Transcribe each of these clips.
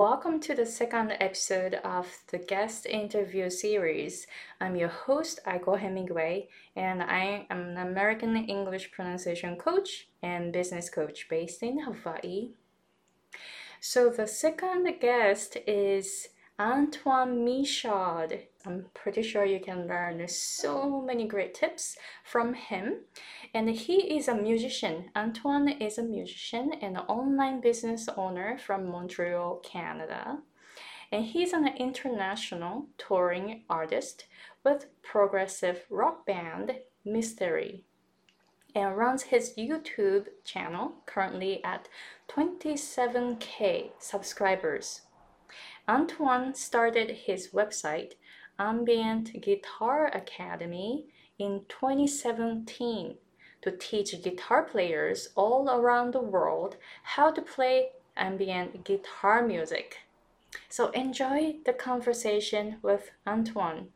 Welcome to the second episode of the guest interview series. I'm your host, Aiko Hemingway, and I am an American English pronunciation coach and business coach based in Hawaii. So, the second guest is Antoine Michaud. I'm pretty sure you can learn so many great tips from him. And he is a musician. Antoine is a musician and an online business owner from Montreal, Canada. And he's an international touring artist with progressive rock band Mystery and runs his YouTube channel currently at 27k subscribers. Antoine started his website, Ambient Guitar Academy, in 2017 to teach guitar players all around the world how to play ambient guitar music. So enjoy the conversation with Antoine.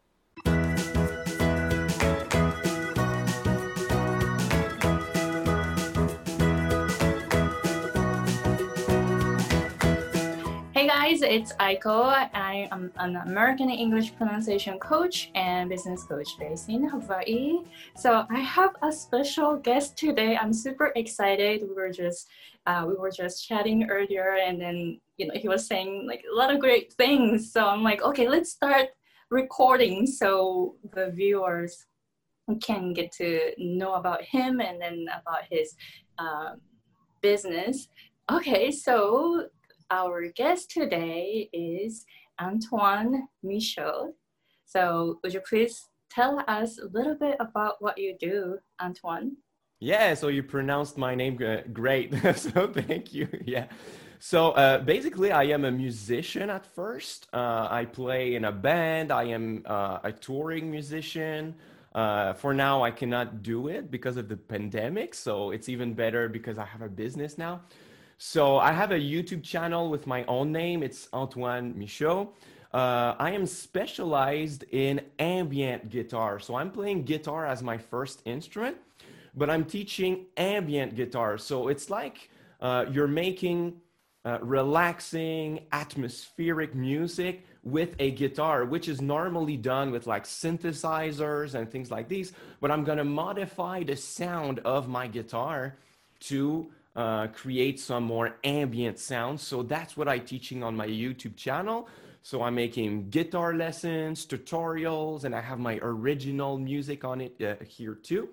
Hey guys, it's Aiko. I am an American English pronunciation coach and business coach based in Hawaii. So I have a special guest today. I'm super excited. We were just uh, we were just chatting earlier, and then you know he was saying like a lot of great things. So I'm like, okay, let's start recording so the viewers can get to know about him and then about his um, business. Okay, so our guest today is Antoine Michaud. So would you please tell us a little bit about what you do, Antoine? Yeah, so you pronounced my name great. so thank you. Yeah. So uh, basically, I am a musician at first. Uh, I play in a band. I am uh, a touring musician. Uh, for now, I cannot do it because of the pandemic. So it's even better because I have a business now. So I have a YouTube channel with my own name. It's Antoine Michaud. Uh, I am specialized in ambient guitar. So I'm playing guitar as my first instrument, but I'm teaching ambient guitar. So it's like uh, you're making uh, relaxing, atmospheric music with a guitar, which is normally done with like synthesizers and things like these. But I'm going to modify the sound of my guitar to uh, create some more ambient sounds. So that's what I'm teaching on my YouTube channel. So I'm making guitar lessons, tutorials, and I have my original music on it uh, here too.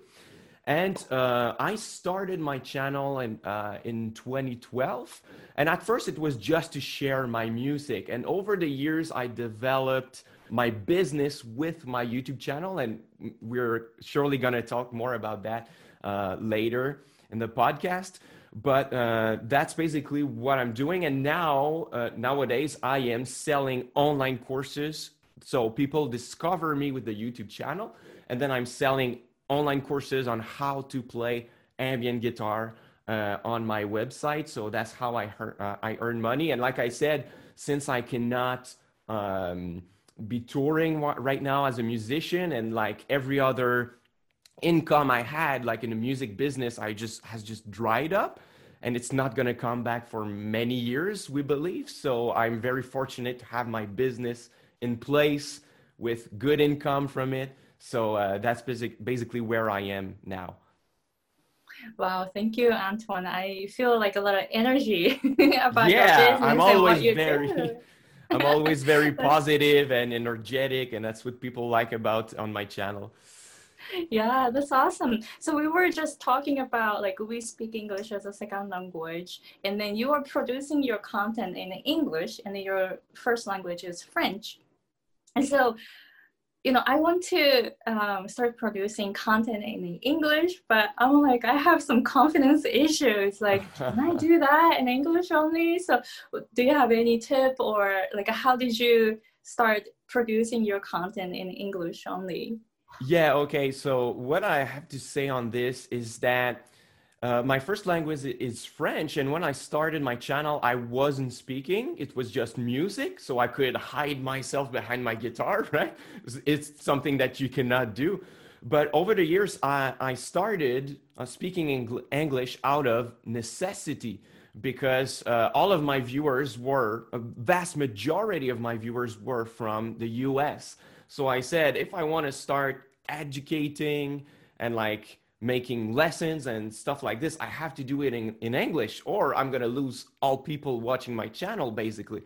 And uh, I started my channel in, uh, in 2012. And at first, it was just to share my music. And over the years, I developed my business with my YouTube channel. And we're surely going to talk more about that uh, later in the podcast but uh, that's basically what i'm doing. And now uh, nowadays i am selling online courses. So people discover me with the youtube channel and then i'm selling online courses on how to play ambient guitar uh, on my website. So that's how i, uh, I earn money. And like i said since i cannot um, be touring right now as a musician and like every other income I had like in the music business I just has just dried up and it's not going to come back for many years we believe so I'm very fortunate to have my business in place with good income from it so uh, that's basic, basically where I am now Wow, thank you, Antoine. I feel like a lot of energy about yeah, your business I'm always very. I'm always very positive and energetic, and that's what people like about on my channel yeah, that's awesome. So we were just talking about like we speak English as a second language, and then you are producing your content in English, and your first language is French. And so, you know, I want to um, start producing content in English, but I'm like, I have some confidence issues. Like, can I do that in English only? So, do you have any tip or like, how did you start producing your content in English only? Yeah, okay. So, what I have to say on this is that uh, my first language is French. And when I started my channel, I wasn't speaking, it was just music. So, I could hide myself behind my guitar, right? It's something that you cannot do. But over the years, I, I started uh, speaking English out of necessity because uh, all of my viewers were a vast majority of my viewers were from the US. So I said if I want to start educating and like making lessons and stuff like this, I have to do it in, in English or I'm going to lose all people watching my channel basically.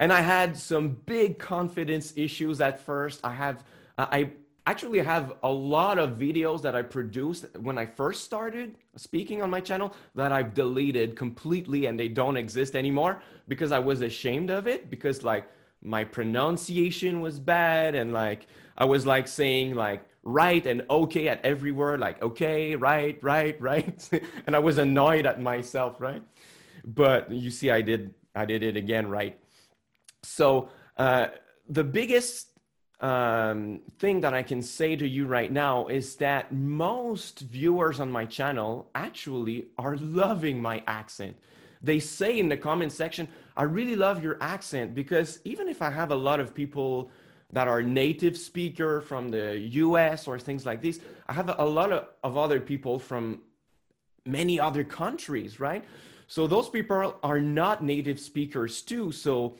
And I had some big confidence issues at first. I have, I actually have a lot of videos that I produced when I first started speaking on my channel that I've deleted completely and they don't exist anymore because I was ashamed of it because like my pronunciation was bad and like I was like saying like right and okay at every word like okay right right right. And I was annoyed at myself right? But you see I did I did it again right? So uh, the biggest um, thing that I can say to you right now is that most viewers on my channel actually are loving my accent. They say in the comment section, I really love your accent because even if I have a lot of people that are native speaker from the US or things like this, I have a lot of, of other people from many other countries, right? So those people are not native speakers too. So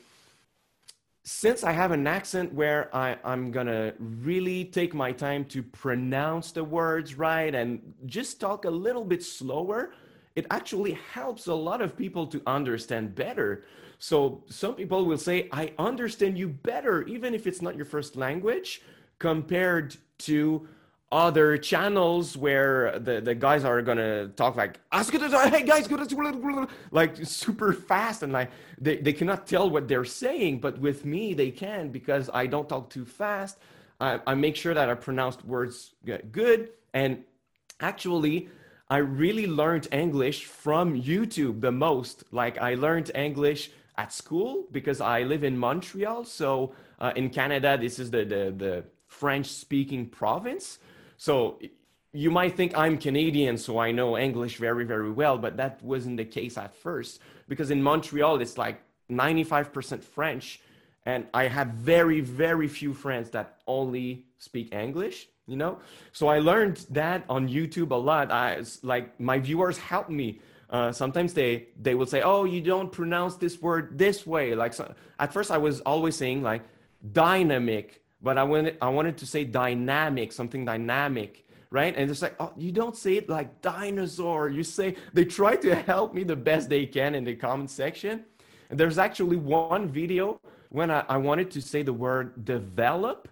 since I have an accent where I, I'm gonna really take my time to pronounce the words right and just talk a little bit slower, it actually helps a lot of people to understand better. So some people will say, I understand you better, even if it's not your first language, compared to other channels where the, the guys are gonna talk like hey guys like super fast and like they, they cannot tell what they're saying but with me they can because i don't talk too fast i, I make sure that i pronounce words good and actually i really learned english from youtube the most. Like i learned english at school because i live in montreal. So uh, in canada this is the the, the french speaking province. So you might think I'm Canadian, so I know English very, very well, but that wasn't the case at first. Because in Montreal, it's like 95% French. And I have very, very few friends that only speak English, you know? So I learned that on YouTube a lot. I like my viewers help me. Uh, sometimes they they will say, "Oh, you don't pronounce this word this way." Like so, at first, I was always saying like dynamic but I wanted I wanted to say dynamic, something dynamic, right? And it's like, oh, you don't say it like dinosaur. You say they try to help me the best they can in the comment section. And there's actually one video when I, I wanted to say the word develop,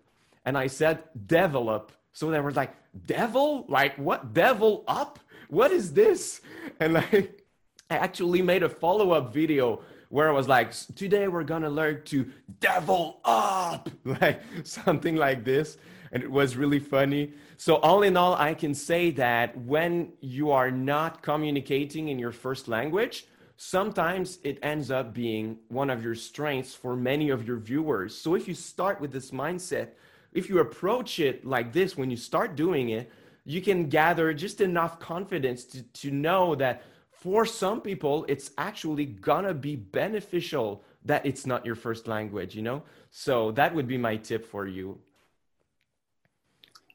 and I said develop. So they were like, devil? Like what? Devil up? What is this? And like I actually made a follow-up video where I was like, today we're gonna learn to devil up, like something like this. And it was really funny. So, all in all, I can say that when you are not communicating in your first language, sometimes it ends up being one of your strengths for many of your viewers. So, if you start with this mindset, if you approach it like this when you start doing it, you can gather just enough confidence to, to know that for some people, it's actually gonna be beneficial that it's not your first language, you know? So that would be my tip for you.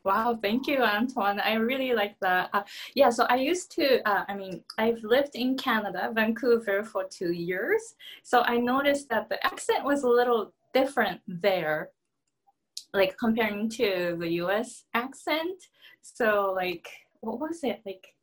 Wow, thank you, Antoine. I really like that. Uh, yeah, so I used to, uh, I mean, I've lived in Canada, Vancouver for two years. So I noticed that the accent was a little different there, like comparing to the US accent. So, like, what was it? Like,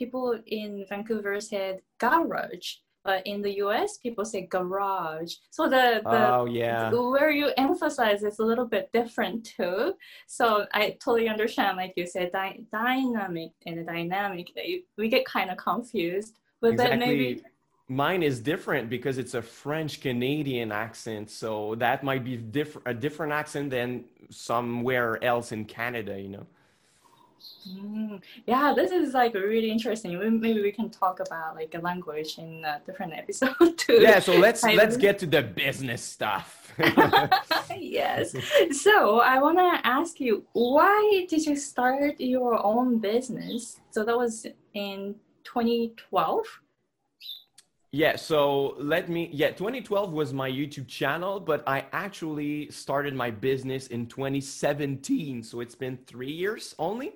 people in Vancouver said garage, but in the US, people say garage. So the, the oh yeah where you emphasize is a little bit different too. So I totally understand, like you said, dy- dynamic and dynamic. We get kind of confused with exactly. that maybe. Mine is different because it's a French Canadian accent, so that might be different a different accent than somewhere else in Canada, you know. Mm, yeah, this is like really interesting. Maybe we can talk about like a language in a different episode too. Yeah, so let's let's get to the business stuff. yes. So I want to ask you, why did you start your own business? So that was in 2012. Yeah, so let me, yeah, 2012 was my YouTube channel, but I actually started my business in 2017. So it's been three years only.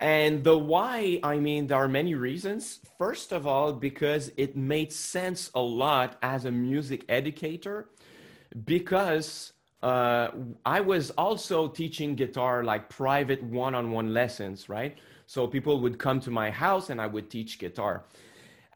And the why, I mean, there are many reasons. First of all, because it made sense a lot as a music educator, because uh, I was also teaching guitar like private one on one lessons, right? So people would come to my house and I would teach guitar.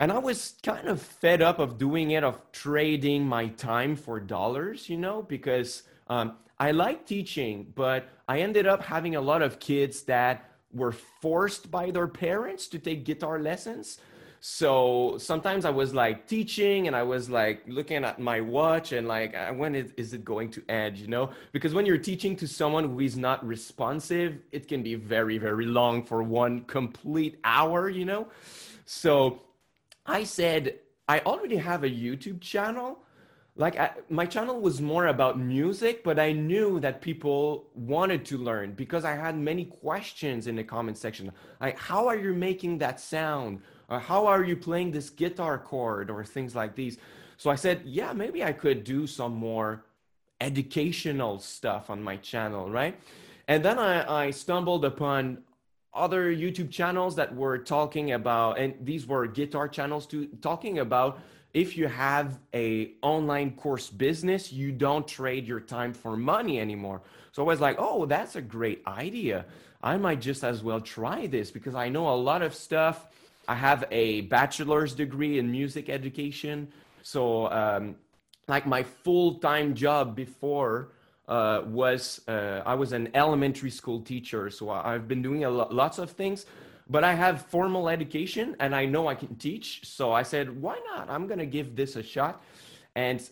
And I was kind of fed up of doing it, of trading my time for dollars, you know, because um, I like teaching, but I ended up having a lot of kids that were forced by their parents to take guitar lessons. So sometimes I was like teaching and I was like looking at my watch and like, uh, when is, is it going to end, you know? Because when you're teaching to someone who is not responsive, it can be very, very long for one complete hour, you know? So I said, I already have a YouTube channel. Like I, my channel was more about music, but I knew that people wanted to learn because I had many questions in the comment section. Like, how are you making that sound? Or how are you playing this guitar chord or things like these? So I said, yeah, maybe I could do some more educational stuff on my channel, right? And then I, I stumbled upon other YouTube channels that were talking about, and these were guitar channels too, talking about if you have a online course business, you don't trade your time for money anymore. So I was like, oh, that's a great idea. I might just as well try this because I know a lot of stuff I have a bachelor's degree in music education. So, um, like my full time job before uh, was uh, I was an elementary school teacher. So I've been doing a lo- lots of things, but I have formal education and I know I can teach. So I said, why not? I'm gonna give this a shot. And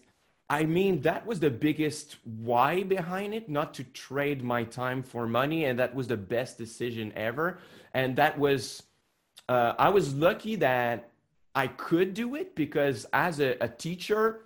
I mean, that was the biggest why behind it, not to trade my time for money. And that was the best decision ever. And that was uh, I was lucky that I could do it because as a, a teacher,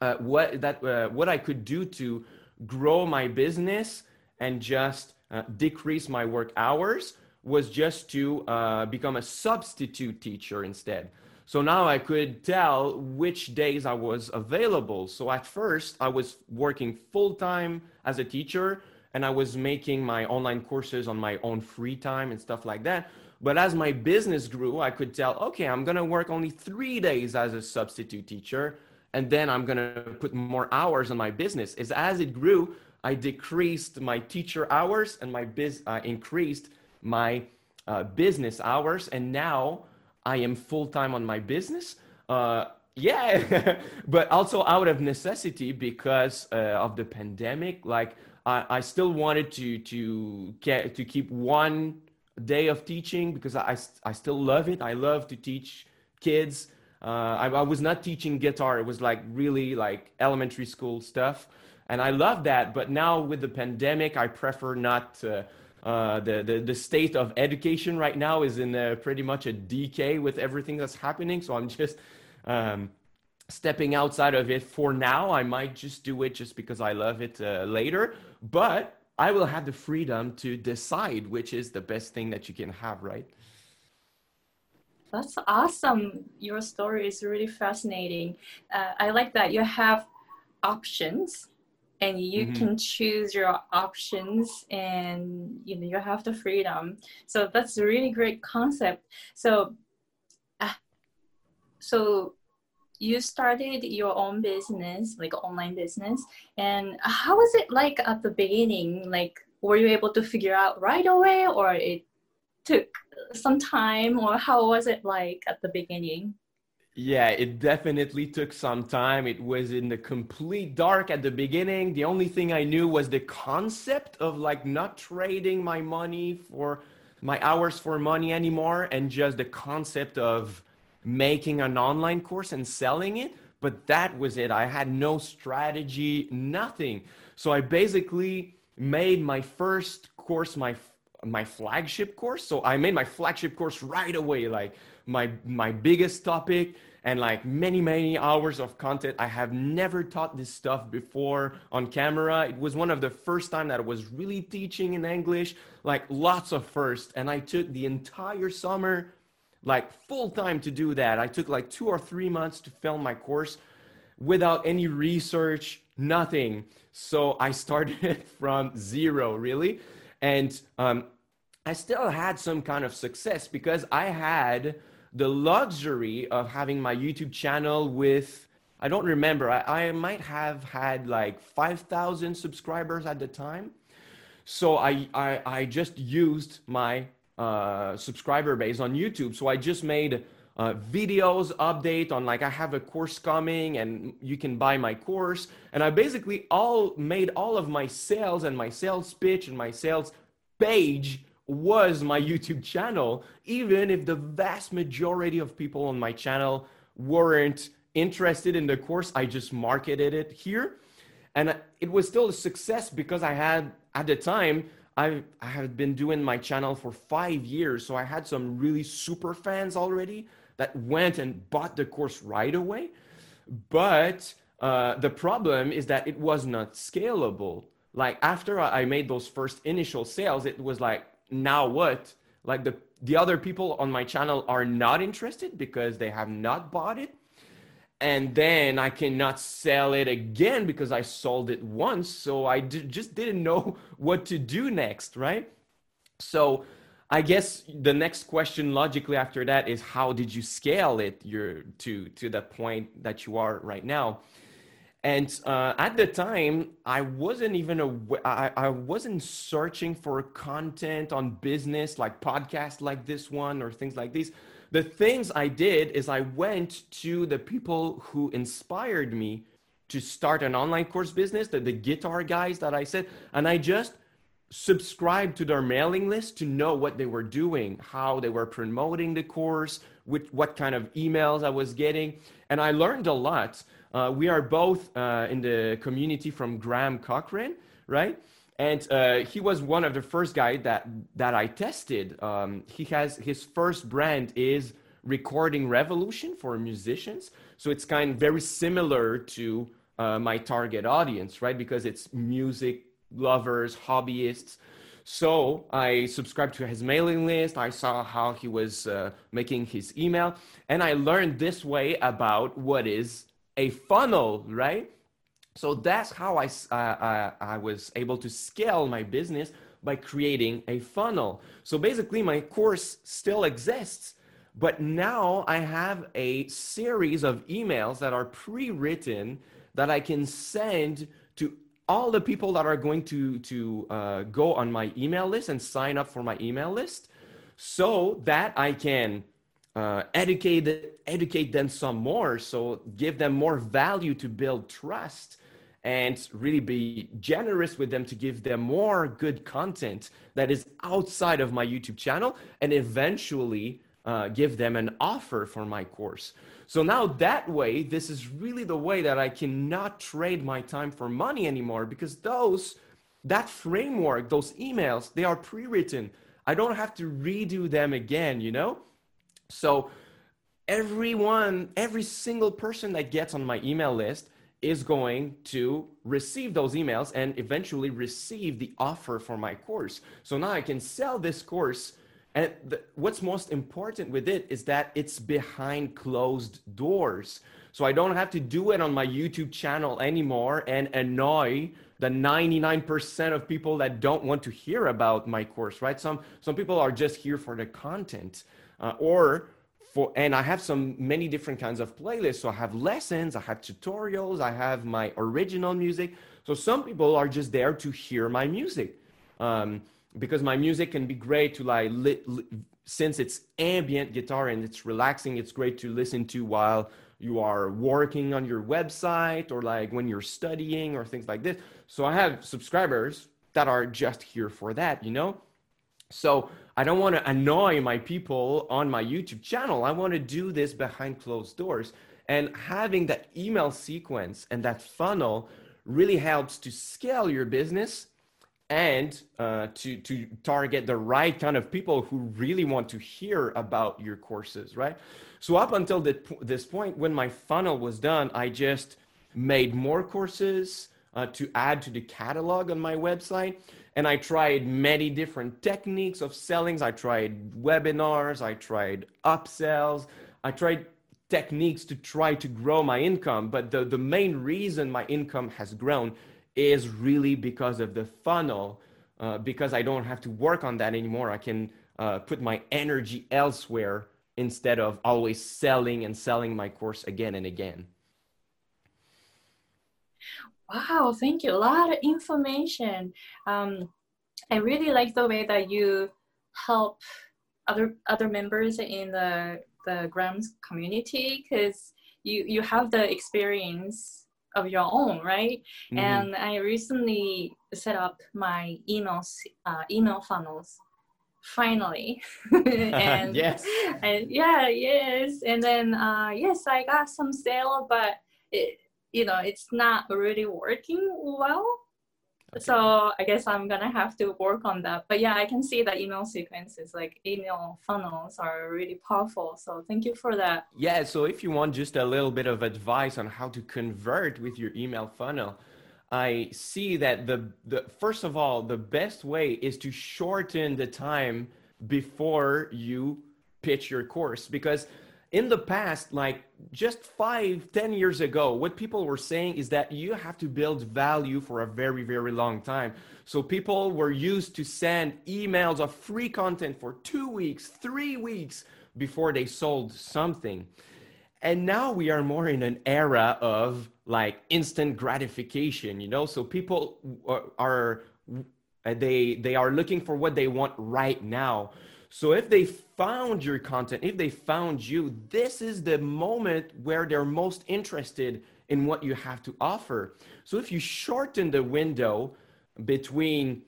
uh, what that uh, what I could do to grow my business and just uh, decrease my work hours was just to uh, become a substitute teacher instead. So now I could tell which days I was available. So at first, I was working full time as a teacher and I was making my online courses on my own free time and stuff like that. But as my business grew, I could tell, okay, I'm going to work only three days as a substitute teacher, and then I'm going to put more hours on my business. Is as it grew, I decreased my teacher hours and my biz uh, increased my uh, business hours, and now I am full time on my business. Uh, yeah, but also out of necessity because uh, of the pandemic. Like I, I still wanted to to get to keep one day of teaching because I, I still love it. I love to teach kids. Uh, I, I, was not teaching guitar. It was like really like elementary school stuff. And I love that. But now with the pandemic, I prefer not uh, the, the, the state of education right now is in a, pretty much a decay with everything that's happening. So I'm just um, stepping outside of it for now. I might just do it just because I love it uh, later. But I will have the freedom to decide which is the best thing that you can have, right? That's awesome. Your story is really fascinating. Uh, I like that you have options and you mm-hmm. can choose your options and you know you have the freedom. So that's a really great concept. So uh, so you started your own business, like online business, and how was it like at the beginning? Like, were you able to figure out right away, or it took some time, or how was it like at the beginning? Yeah, it definitely took some time. It was in the complete dark at the beginning. The only thing I knew was the concept of like not trading my money for my hours for money anymore and just the concept of making an online course and selling it, but that was it. I had no strategy, nothing. So I basically made my first course my my flagship course. So I made my flagship course right away, like my my biggest topic and like many many hours of content. I have never taught this stuff before on camera. It was one of the first time that I was really teaching in English, like lots of first and I took the entire summer like full time to do that. I took like two or three months to film my course without any research, nothing. So I started from zero, really. And um, I still had some kind of success because I had the luxury of having my YouTube channel with, I don't remember, I, I might have had like 5,000 subscribers at the time. So I, I, I just used my uh, subscriber base on YouTube. So I just made uh, videos update on like I have a course coming and you can buy my course. And I basically all made all of my sales and my sales pitch and my sales page was my YouTube channel, even if the vast majority of people on my channel weren't interested in the course. I just marketed it here. And it was still a success because I had, at the time, I, I had been doing my channel for five years. So I had some really super fans already that went and bought the course right away. But uh, the problem is that it was not scalable. Like after I made those first initial sales, it was like, now what? Like the the other people on my channel are not interested because they have not bought it. And then I cannot sell it again because I sold it once. So I d- just didn't know what to do next, right? So I guess the next question logically after that is how did you scale it your, to, to the point that you are right now? and uh, at the time i wasn't even a I, I wasn't searching for content on business like podcasts like this one or things like these the things i did is i went to the people who inspired me to start an online course business the, the guitar guys that i said and i just subscribed to their mailing list to know what they were doing how they were promoting the course which, what kind of emails i was getting and i learned a lot uh, we are both uh, in the community from Graham Cochrane, right? And uh, he was one of the first guys that that I tested. Um, he has his first brand is Recording Revolution for musicians, so it's kind of very similar to uh, my target audience, right? Because it's music lovers, hobbyists. So I subscribed to his mailing list. I saw how he was uh, making his email, and I learned this way about what is a funnel, right? So that's how I, uh, I was able to scale my business by creating a funnel. So basically, my course still exists, but now I have a series of emails that are pre written that I can send all the people that are going to, to uh, go on my email list and sign up for my email list so that I can uh, educate educate them some more. So give them more value to build trust and really be generous with them to give them more good content that is outside of my youtube channel and eventually uh, give them an offer for my course so now that way this is really the way that i cannot trade my time for money anymore because those that framework those emails they are pre-written i don't have to redo them again you know so everyone, every single person that gets on my email list is going to receive those emails and eventually receive the offer for my course. So now I can sell this course. And the, what's most important with it is that it's behind closed doors. So I don't have to do it on my YouTube channel anymore and annoy the 99% of people that don't want to hear about my course, right? Some some people are just here for the content uh, or for and i have some many different kinds of playlists so i have lessons i have tutorials i have my original music so some people are just there to hear my music um, because my music can be great to like li- li- since it's ambient guitar and it's relaxing it's great to listen to while you are working on your website or like when you're studying or things like this so i have subscribers that are just here for that you know so I don't want to annoy my people on my YouTube channel. I want to do this behind closed doors. And having that email sequence and that funnel really helps to scale your business and uh, to, to target the right kind of people who really want to hear about your courses, right? So, up until the, this point, when my funnel was done, I just made more courses uh, to add to the catalog on my website and I tried many different techniques of sellings. I tried webinars, I tried upsells, I tried techniques to try to grow my income. But the, the main reason my income has grown is really because of the funnel uh, because I don't have to work on that anymore. I can uh, put my energy elsewhere instead of always selling and selling my course again and again. Wow, thank you. A lot of information. Um, I really like the way that you help other other members in the the Graham's community because you you have the experience of your own, right? Mm-hmm. And I recently set up my email uh, email funnels finally and yes and yeah yes and then uh yes i got some sale but it you know it's not really working well. So i guess i'm gonna have to work on that. But yeah i can see that email sequences like email funnels are really powerful. So thank you for that. Yeah so if you want just a little bit of advice on how to convert with your email funnel I see that the, the first of all, the best way is to shorten the time before you pitch your course because in the past like just five ten years ago what people were saying is that you have to build value for a very very long time. So people were used to send emails of free content for two weeks three weeks before they sold something. And now we are more in an era of like instant gratification you know? So people uh, are uh, they they are looking for what they want right now so if they found your content if they found you this is the moment where they're most interested in what you have to offer so if you shorten the window between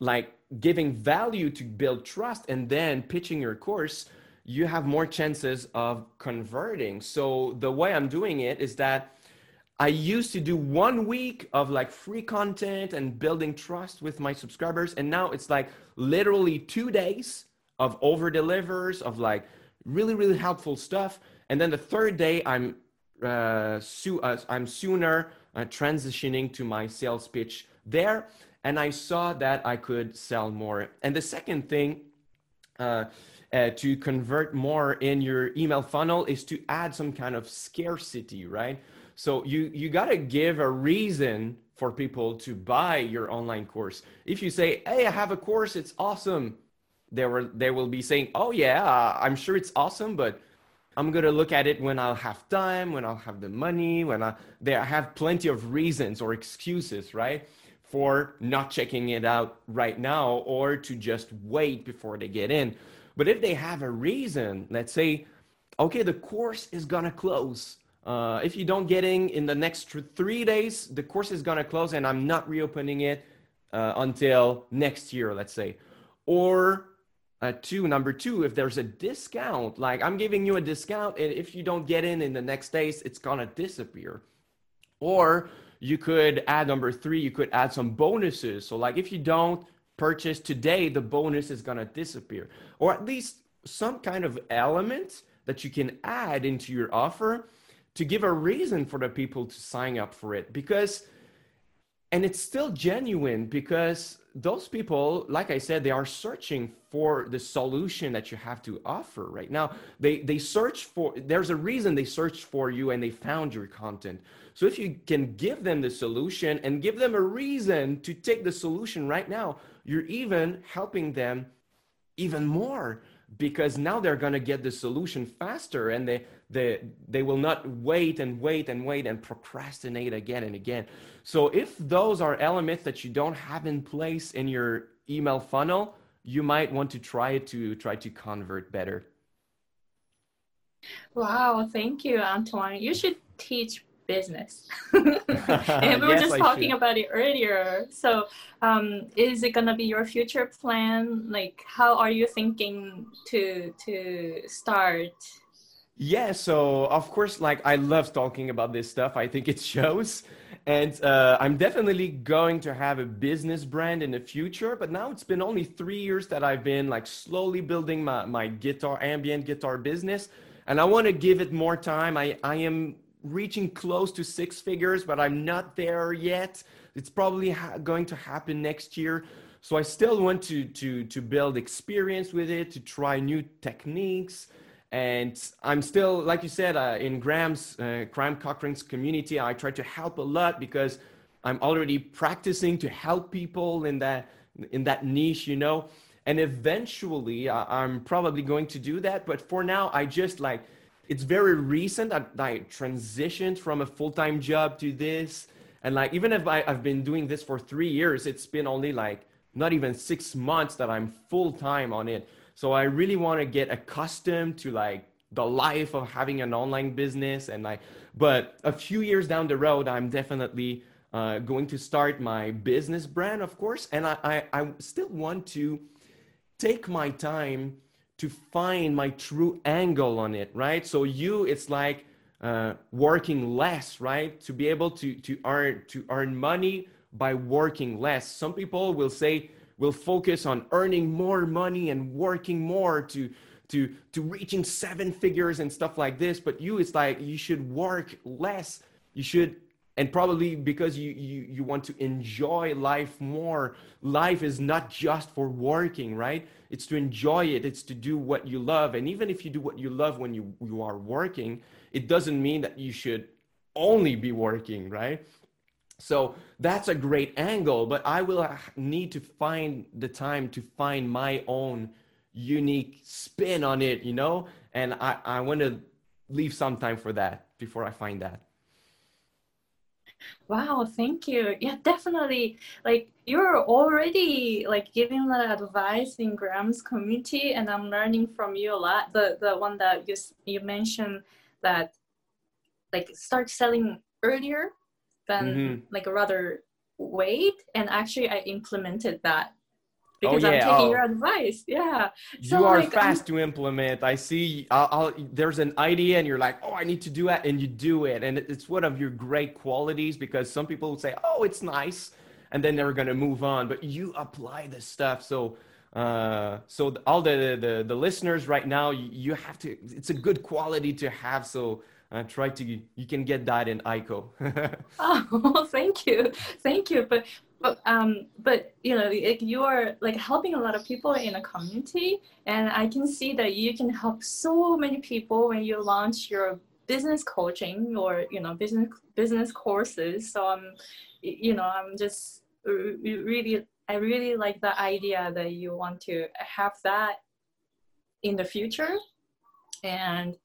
like giving value to build trust and then pitching your course you have more chances of converting so the way i'm doing it is that I used to do one week of like free content and building trust with my subscribers. And now it's like literally two days of over delivers of like really, really helpful stuff. And then the third day, I'm uh, su- uh, I'm sooner uh, transitioning to my sales pitch there. And I saw that I could sell more. And the second thing, uh, uh, to convert more in your email funnel is to add some kind of scarcity, right? So you you got to give a reason for people to buy your online course. If you say, "Hey, I have a course, it's awesome," they were they will be saying, "Oh yeah, I'm sure it's awesome, but I'm gonna look at it when I'll have time, when I'll have the money, when I they have plenty of reasons or excuses, right?" For not checking it out right now or to just wait before they get in. But if they have a reason, let's say, okay, the course is gonna close uh, if you don't get in in the next three days, the course is gonna close, and I'm not reopening it uh, until next year, let's say. Or uh, two, number two, if there's a discount, like I'm giving you a discount, and if you don't get in in the next days, it's gonna disappear. Or you could add number three, you could add some bonuses. So like if you don't purchase today, the bonus is gonna disappear, or at least some kind of element that you can add into your offer to give a reason for the people to sign up for it because and it's still genuine because those people like i said they are searching for the solution that you have to offer right now. They they search for there's a reason they searched for you and they found your content. So if you can give them the solution and give them a reason to take the solution right now you're even helping them even more because now they're going to get the solution faster and they, they, they will not wait and wait and wait and procrastinate again and again. So if those are elements that you don't have in place in your email funnel, you might want to try to try to convert better. Wow, thank you, Antoine. You should teach business. and we were yes, just talking about it earlier. So, um, is it gonna be your future plan? Like, how are you thinking to to start? Yeah, so of course, like I love talking about this stuff. I think it shows, and uh, I'm definitely going to have a business brand in the future. But now it's been only three years that I've been like slowly building my my guitar ambient guitar business, and I want to give it more time. I I am reaching close to six figures, but I'm not there yet. It's probably ha- going to happen next year. So I still want to to to build experience with it, to try new techniques, and I'm still, like you said, uh, in Graham's uh, Graham Cochrane's community. I try to help a lot because I'm already practicing to help people in that in that niche, you know. And eventually, I, I'm probably going to do that. But for now, I just like it's very recent that I transitioned from a full time job to this. And like, even if I, I've been doing this for three years, it's been only like not even six months that I'm full time on it. So I really want to get accustomed to like the life of having an online business and like, but a few years down the road, I'm definitely uh, going to start my business brand, of course. And I, I, I still want to take my time to find my true angle on it, right? So you, it's like uh, working less, right? To be able to to earn to earn money by working less. Some people will say will focus on earning more money and working more to to to reaching seven figures and stuff like this. But you, it's like you should work less. You should and probably because you, you you want to enjoy life more life is not just for working right? It's to enjoy it. It's to do what you love. And even if you do what you love when you you are working it doesn't mean that you should only be working right? So that's a great angle but i will need to find the time to find my own unique spin on it you know? And i i want to leave some time for that before i find that Wow, thank you. Yeah, definitely. Like you're already like giving the advice in Graham's community, and I'm learning from you a lot. The the one that you you mentioned that like start selling earlier than mm-hmm. like rather wait, and actually I implemented that because oh, yeah. I'm taking oh. your advice. Yeah. So, you are like, fast I'm... to implement. I see. I'll, I'll, there's an idea, and you're like, "Oh, I need to do that," and you do it, and it's one of your great qualities. Because some people would say, "Oh, it's nice," and then they're gonna move on, but you apply this stuff. So, uh, so all the, the the listeners right now, you, you have to. It's a good quality to have. So. Uh, try to you can get that in Aiko. oh, thank you, thank you. But but um but you know you are like helping a lot of people in a community and i can see that you can help so many people when you launch your business coaching or you know business business courses. So i'm you know i'm just really i really like the idea that you want to have that in the future. And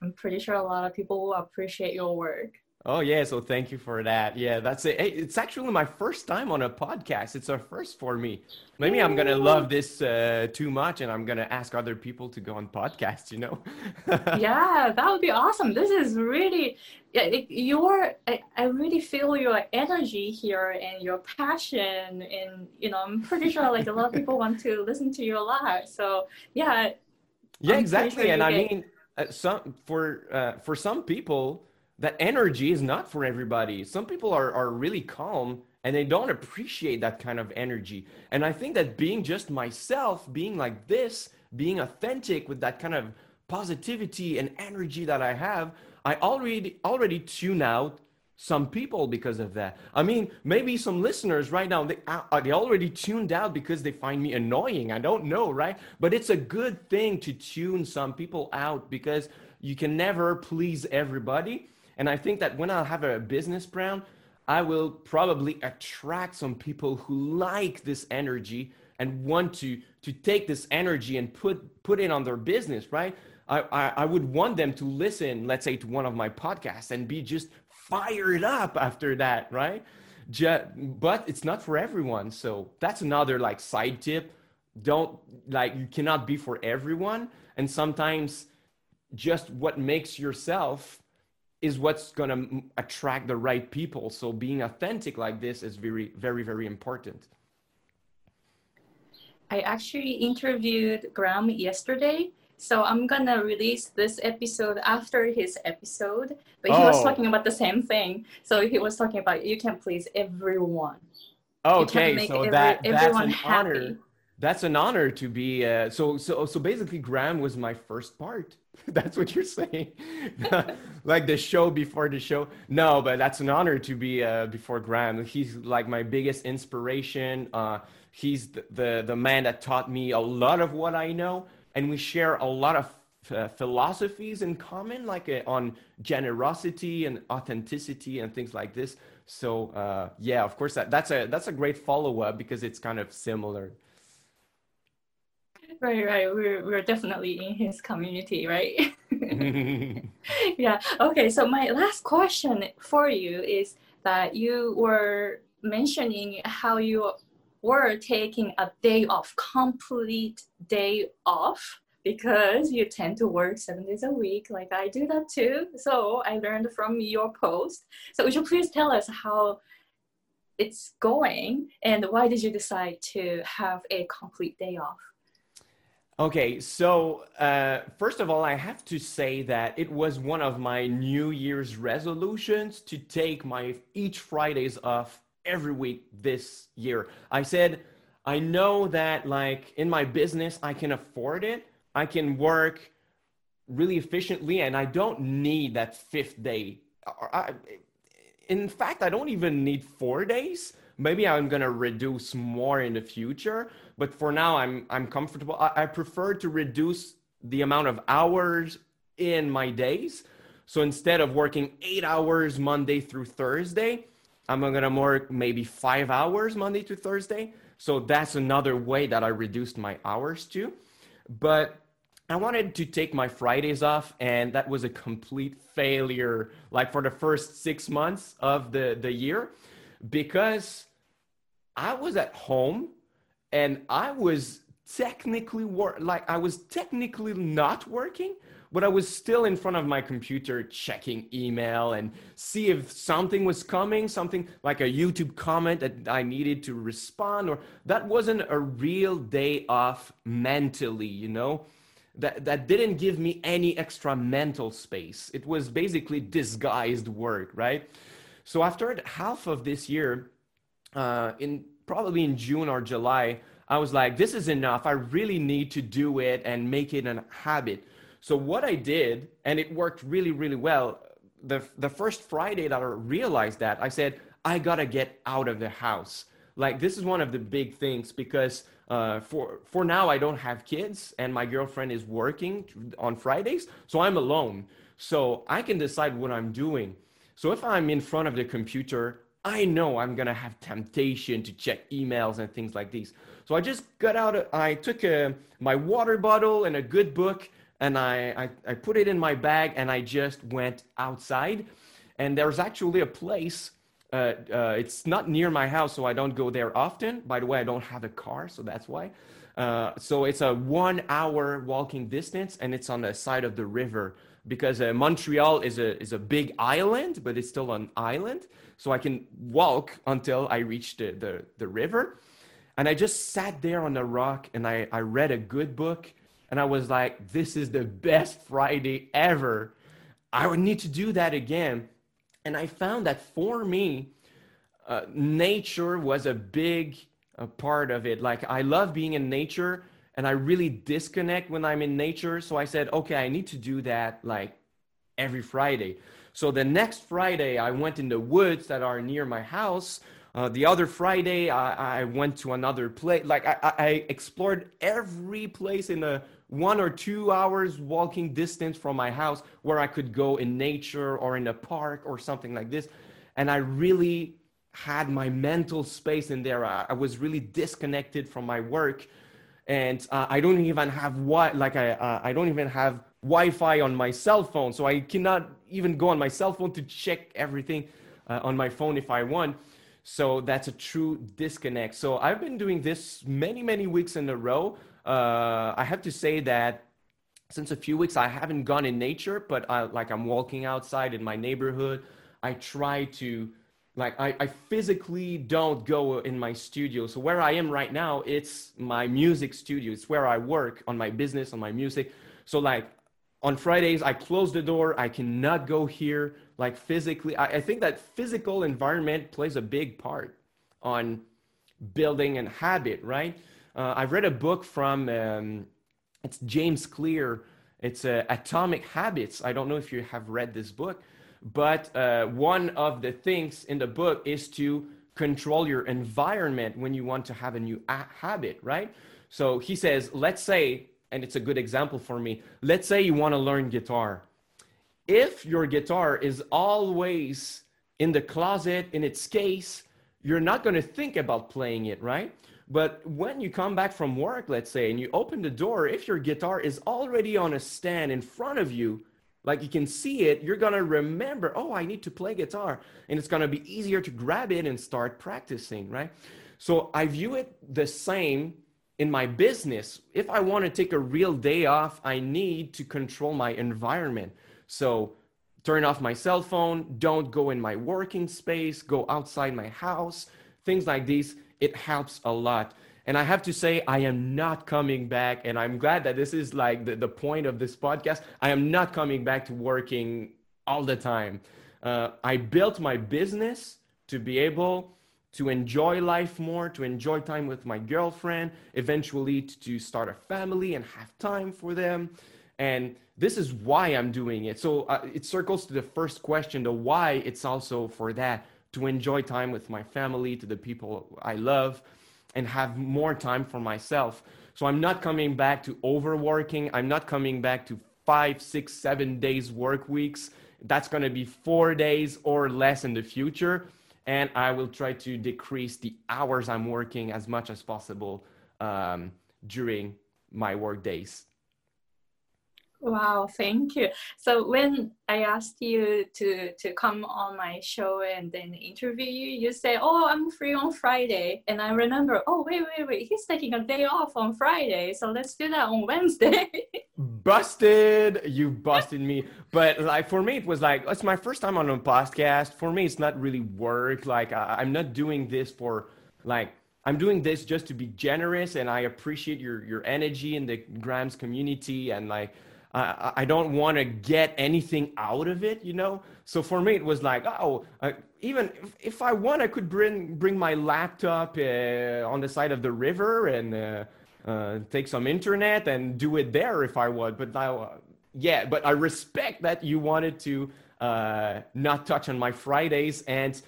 i'm pretty sure a lot of people will appreciate your work Oh yeah, so thank you for that. Yeah, that's it. Hey, it's actually my first time on a podcast. It's a first for me. Maybe I'm gonna love this uh, too much, and I'm gonna ask other people to go on podcasts. You know? yeah, that would be awesome. This is really, yeah, your. I, I really feel your energy here and your passion, and you know, I'm pretty sure like a lot of people want to listen to you a lot. So yeah. Yeah, I'm exactly, sure and I mean, uh, some for uh, for some people that energy is not for everybody. Some people are, are really calm and they don't appreciate that kind of energy. And I think that being just myself, being like this, being authentic with that kind of positivity and energy that I have, I already already tune out some people because of that. I mean, maybe some listeners right now they uh, they already tuned out because they find me annoying. I don't know, right? But it's a good thing to tune some people out because you can never please everybody and I think that when I'll have a business brand, I will probably attract some people who like this energy and want to to take this energy and put put it on their business, right? I, I, I would want them to listen, let's say, to one of my podcasts and be just fired up after that, right? Just, but it's not for everyone. So that's another like side tip. Don't like you cannot be for everyone. And sometimes just what makes yourself is what's going to attract the right people. So being authentic like this is very, very, very important. I actually interviewed Graham yesterday. So I'm gonna release this episode after his episode, but he oh. was talking about the same thing. So he was talking about you can please everyone. Okay, so every, that that's an happy. honor. That's an honor to be. Uh, so so so basically, Graham was my first part. that's what you're saying like the show before the show no but that's an honor to be uh, before graham he's like my biggest inspiration uh, he's the, the, the man that taught me a lot of what i know and we share a lot of uh, philosophies in common, like uh, on generosity and authenticity and things like this. So uh, yeah, of course that, that's a that's a great follow up because it's kind of similar. Right, right. We're we're definitely in his community, right? yeah. Okay. So my last question for you is that you were mentioning how you were taking a day off, complete day off because you tend to work seven days a week, like I do that too. So I learned from your post. So would you please tell us how it's going and why did you decide to have a complete day off? Okay, so uh, first of all, I have to say that it was one of my New Year's resolutions to take my each Fridays off every week this year. I said, I know that like in my business, I can afford it, I can work really efficiently and I don't need that fifth day. I, in fact, I don't even need four days. Maybe I'm gonna reduce more in the future, but for now, I'm I'm comfortable. I, I prefer to reduce the amount of hours in my days. So instead of working eight hours Monday through Thursday, I'm gonna work maybe five hours Monday to Thursday. So that's another way that I reduced my hours too But I wanted to take my Fridays off, and that was a complete failure, like for the first six months of the, the year, because I was at home and I was technically work like I was technically not working, but I was still in front of my computer checking email and see if something was coming, something like a YouTube comment that I needed to respond, or that wasn't a real day off mentally, you know that, that didn't give me any extra mental space. It was basically disguised work, right? So after half of this year, uh, in probably in June or July, I was like, this is enough. I really need to do it and make it a habit. So what I did, and it worked really, really well. The the first Friday that I realized that, I said, I gotta get out of the house. Like this is one of the big things because uh, for for now I don't have kids and my girlfriend is working on Fridays, so I'm alone. So I can decide what I'm doing. So if I'm in front of the computer, I know I'm gonna have temptation to check emails and things like these. So I just got out. I took a, my water bottle and a good book, and I, I I put it in my bag, and I just went outside. And there's actually a place uh, uh, it's not near my house, so I don't go there often. By the way, I don't have a car, so that's why. Uh, so it's a one hour walking distance and it's on the side of the river because uh, Montreal is a, is a big island, but it's still an island. So I can walk until I reach the, the, the river. And I just sat there on the rock and I, I read a good book and I was like, this is the best Friday ever. I would need to do that again. And I found that for me, uh, nature was a big uh, part of it. Like I love being in nature and I really disconnect when I'm in nature. So I said, okay, I need to do that like every Friday. So the next Friday, I went in the woods that are near my house. Uh, the other Friday, I, I, went to another place. Like I, I explored every place in the one or two hours walking distance from my house where I could go in nature or in a park or something like this. And I really had my mental space in there. I, I was really disconnected from my work. And uh, I don't even have what, like I, uh, I don't even have Wi-Fi on my cell phone. So I cannot even go on my cell phone to check everything uh, on my phone if I want. So that's a true disconnect. So I've been doing this many, many weeks in a row uh, I have to say that since a few weeks I haven't gone in nature, but I, like I'm walking outside in my neighborhood. I try to like I, I physically don't go in my studio. So where I am right now, it's my music studio. It's where I work on my business, on my music. So like on Fridays, I close the door. I cannot go here like physically. I, I think that physical environment plays a big part on building a habit, right? Uh, I've read a book from um, it's James Clear. It's uh, Atomic Habits. I don't know if you have read this book, but uh, one of the things in the book is to control your environment when you want to have a new a- habit, right? So he says, let's say and it's a good example for me. Let's say you want to learn guitar. If your guitar is always in the closet in its case, you're not going to think about playing it, right? But when you come back from work, let's say, and you open the door, if your guitar is already on a stand in front of you, like you can see it, you're gonna remember, oh, I need to play guitar. And it's gonna be easier to grab it and start practicing, right? So I view it the same in my business. If I wanna take a real day off, I need to control my environment. So turn off my cell phone, don't go in my working space, go outside my house, things like these. It helps a lot. And I have to say, I am not coming back. And I'm glad that this is like the, the point of this podcast. I am not coming back to working all the time. Uh, I built my business to be able to enjoy life more, to enjoy time with my girlfriend, eventually to start a family and have time for them. And this is why I'm doing it. So uh, it circles to the first question the why, it's also for that to enjoy time with my family, to the people I love and have more time for myself. So I'm not coming back to overworking. I'm not coming back to five, six, seven days work weeks. That's going to be four days or less in the future. And I will try to decrease the hours I'm working as much as possible um, during my work days. Wow, thank you. So when I asked you to to come on my show and then interview you, you say, "Oh, I'm free on Friday," and I remember, "Oh, wait, wait, wait, he's taking a day off on Friday, so let's do that on Wednesday." busted, you busted me. But like for me, it was like it's my first time on a podcast. For me, it's not really work. Like I, I'm not doing this for like I'm doing this just to be generous, and I appreciate your your energy in the Graham's community and like I, don't want to get anything out of it, you know. So for me, it was like, oh, uh, even if, if, I want, I could bring bring my laptop uh, on the side of the river and uh, uh take some internet and do it there if I would. But now, uh, yeah, but I respect that you wanted to uh, not touch on my Fridays, and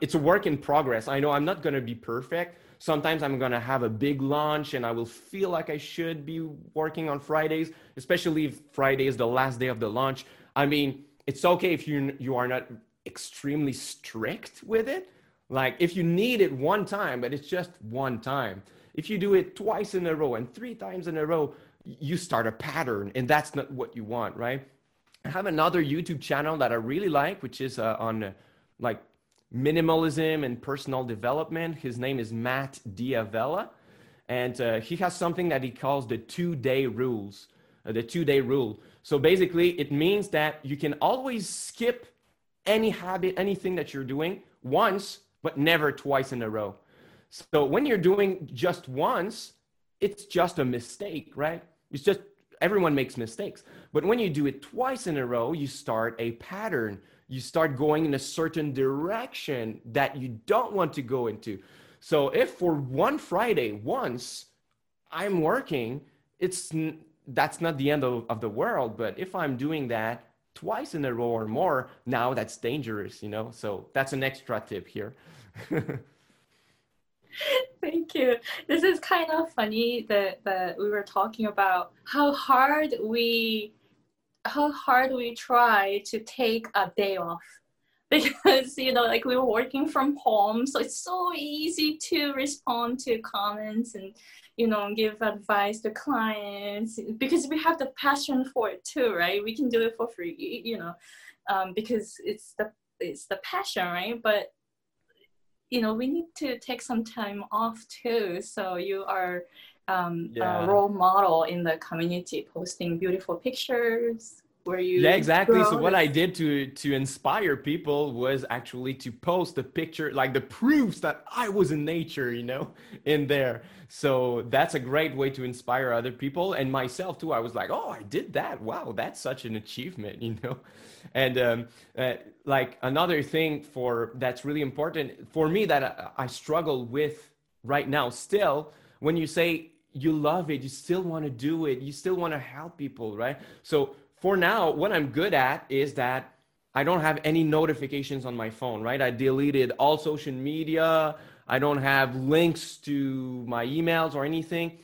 it's a work in progress. I know I'm not going to be perfect Sometimes I'm going to have a big launch and I will feel like I should be working on Fridays, especially if Friday is the last day of the launch. I mean, it's okay if you you are not extremely strict with it. Like if you need it one time, but it's just one time. If you do it twice in a row and three times in a row, you start a pattern and that's not what you want, right? I have another YouTube channel that I really like, which is uh, on uh, like minimalism and personal development. His name is Matt D'Avella, And uh, he has something that he calls the two day rules, uh, the two day rule. So basically, it means that you can always skip any habit, anything that you're doing once, but never twice in a row. So when you're doing just once, it's just a mistake, right? It's just everyone makes mistakes. But when you do it twice in a row, you start a pattern you start going in a certain direction that you don't want to go into. So if for one Friday once I'm working, it's that's not the end of, of the world. But if I'm doing that twice in a row or more, now that's dangerous, you know. So that's an extra tip here. Thank you. This is kind of funny that, that we were talking about how hard we how hard we try to take a day off. Because you know like we were working from home so it's so easy to respond to comments and you know give advice to clients because we have the passion for it too right? We can do it for free you know um, because it's the it's the passion right? But you know we need to take some time off too so you are um, yeah. a role model in the community, posting beautiful pictures where you. Yeah, exactly. So what I did to to inspire people was actually to post the picture, like the proofs that I was in nature, you know, in there. So that's a great way to inspire other people and myself too. I was like, oh, I did that. Wow, that's such an achievement, you know. And um, uh, like another thing for that's really important for me that I, I struggle with right now still when you say you love it, you still want to do it, you still want to help people, right? So for now, what I'm good at is that I don't have any notifications on my phone, right? I deleted all social media. I don't have links to my emails or anything.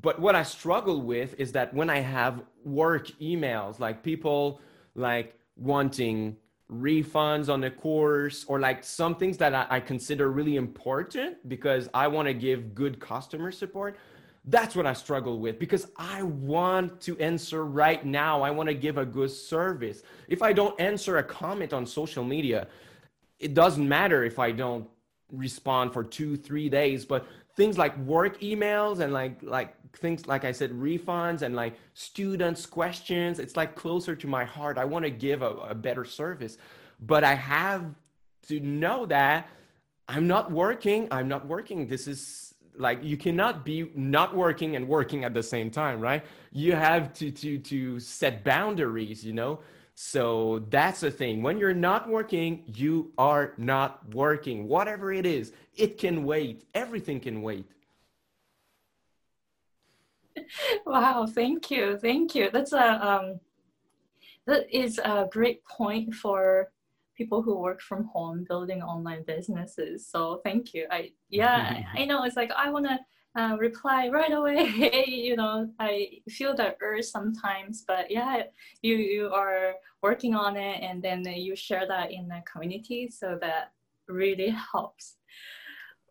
but what I struggle with is that when I have work emails, like people like wanting refunds on the course or like some things that I, I consider really important because I want to give good customer support. That's what I struggle with because I want to answer right now. I want to give a good service. If I don't answer a comment on social media, it doesn't matter if I don't respond for two, three days, but things like work emails and like like things like I said, refunds and like students' questions. It's like closer to my heart. I want to give a, a better service, but I have to know that I'm not working. I'm not working. This is like you cannot be not working and working at the same time, right? You have to to to set boundaries, you know. So that's the thing. When you're not working, you are not working. Whatever it is, it can wait. Everything can wait. wow, thank you. Thank you. That's a um that is a great point for people who work from home building online businesses. So thank you. I yeah, I know it's like I want to uh, reply right away. you know, I feel the urge sometimes, but yeah, you you are working on it, and then you share that in the community, so that really helps.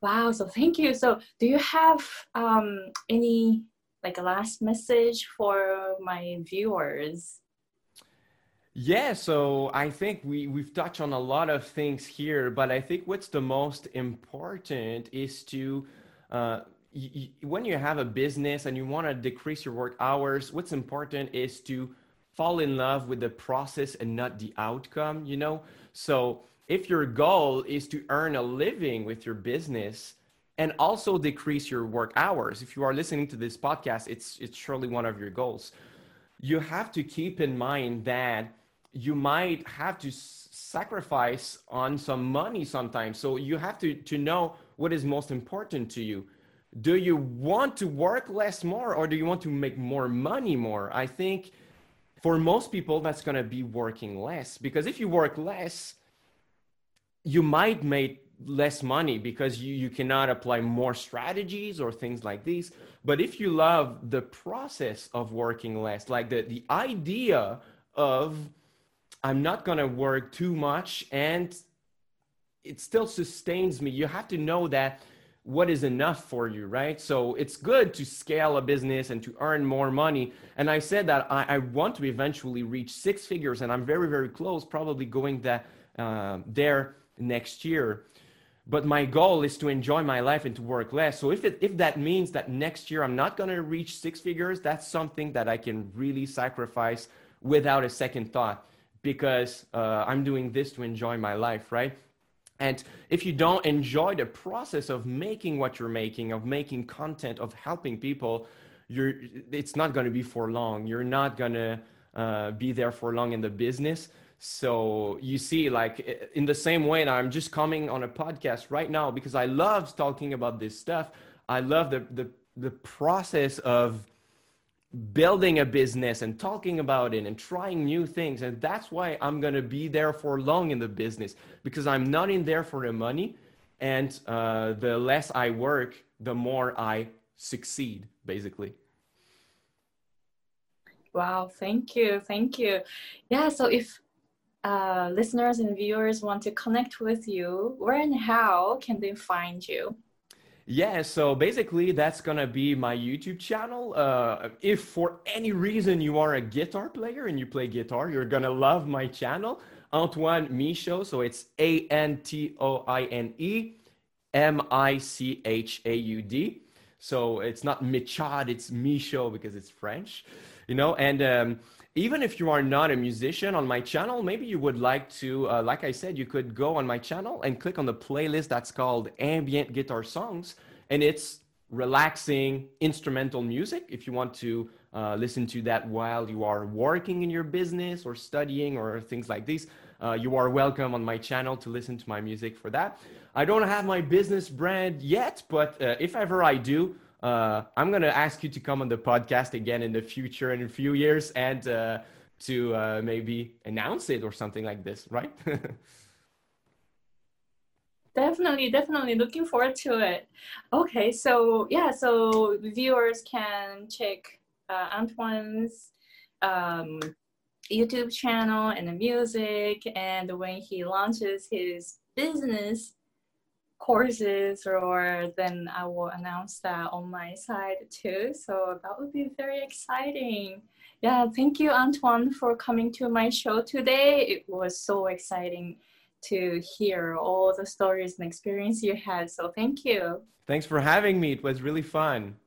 Wow, so thank you. So, do you have um, any like a last message for my viewers? Yeah, so I think we, we've touched on a lot of things here, but I think what's the most important is to, uh, y- y- when you have a business and you want to decrease your work hours, what's important is to fall in love with the process and not the outcome, you know? So if your goal is to earn a living with your business, and also decrease your work hours. If you are listening to this podcast, it's it's surely one of your goals. You have to keep in mind that you might have to sacrifice on some money sometimes. So you have to to know what is most important to you. Do you want to work less more or do you want to make more money more? I think for most people that's going to be working less because if you work less you might make less money because you, you cannot apply more strategies or things like these but if you love the process of working less like the, the idea of i'm not going to work too much and it still sustains me. You have to know that what is enough for you right? So it's good to scale a business and to earn more money. And i said that i, I want to eventually reach six figures and i'm very very close probably going that uh, there next year. But my goal is to enjoy my life and to work less. So if it, if that means that next year i'm not going to reach six figures that's something that i can really sacrifice without a second thought because uh, i'm doing this to enjoy my life right? And if you don't enjoy the process of making what you're making of making content of helping people you're it's not going to be for long. You're not going to uh, be there for long in the business. So you see, like in the same way, and I'm just coming on a podcast right now because I love talking about this stuff. I love the the the process of building a business and talking about it and trying new things. And that's why i'm going to be there for long in the business because i'm not in there for the money. And uh, the less i work the more i succeed basically. Wow thank you thank you. Yeah so if uh, listeners and viewers want to connect with you, where and how can they find you? Yeah, so basically that's gonna be my YouTube channel. Uh, if for any reason you are a guitar player and you play guitar, you're gonna love my channel, Antoine Michaud. So it's A N T O I N E M I C H A U D. So it's not Michaud, it's Michaud because it's French, you know. And um, even if you are not a musician on my channel, maybe you would like to, uh, like I said, you could go on my channel and click on the playlist that's called Ambient Guitar Songs. And it's relaxing instrumental music. If you want to uh, listen to that while you are working in your business or studying or things like this, uh, you are welcome on my channel to listen to my music for that. I don't have my business brand yet, but uh, if ever I do, uh, I'm going to ask you to come on the podcast again in the future in a few years and uh, to uh, maybe announce it or something like this, right? Definitely, definitely looking forward to it. Okay, so yeah, so viewers can check uh, Antoine's um, YouTube channel and the music, and when he launches his business courses, or then I will announce that on my side too. So that would be very exciting. Yeah, thank you, Antoine, for coming to my show today. It was so exciting to hear all the stories and experience you had. So thank you. Thanks for having me. It was really fun.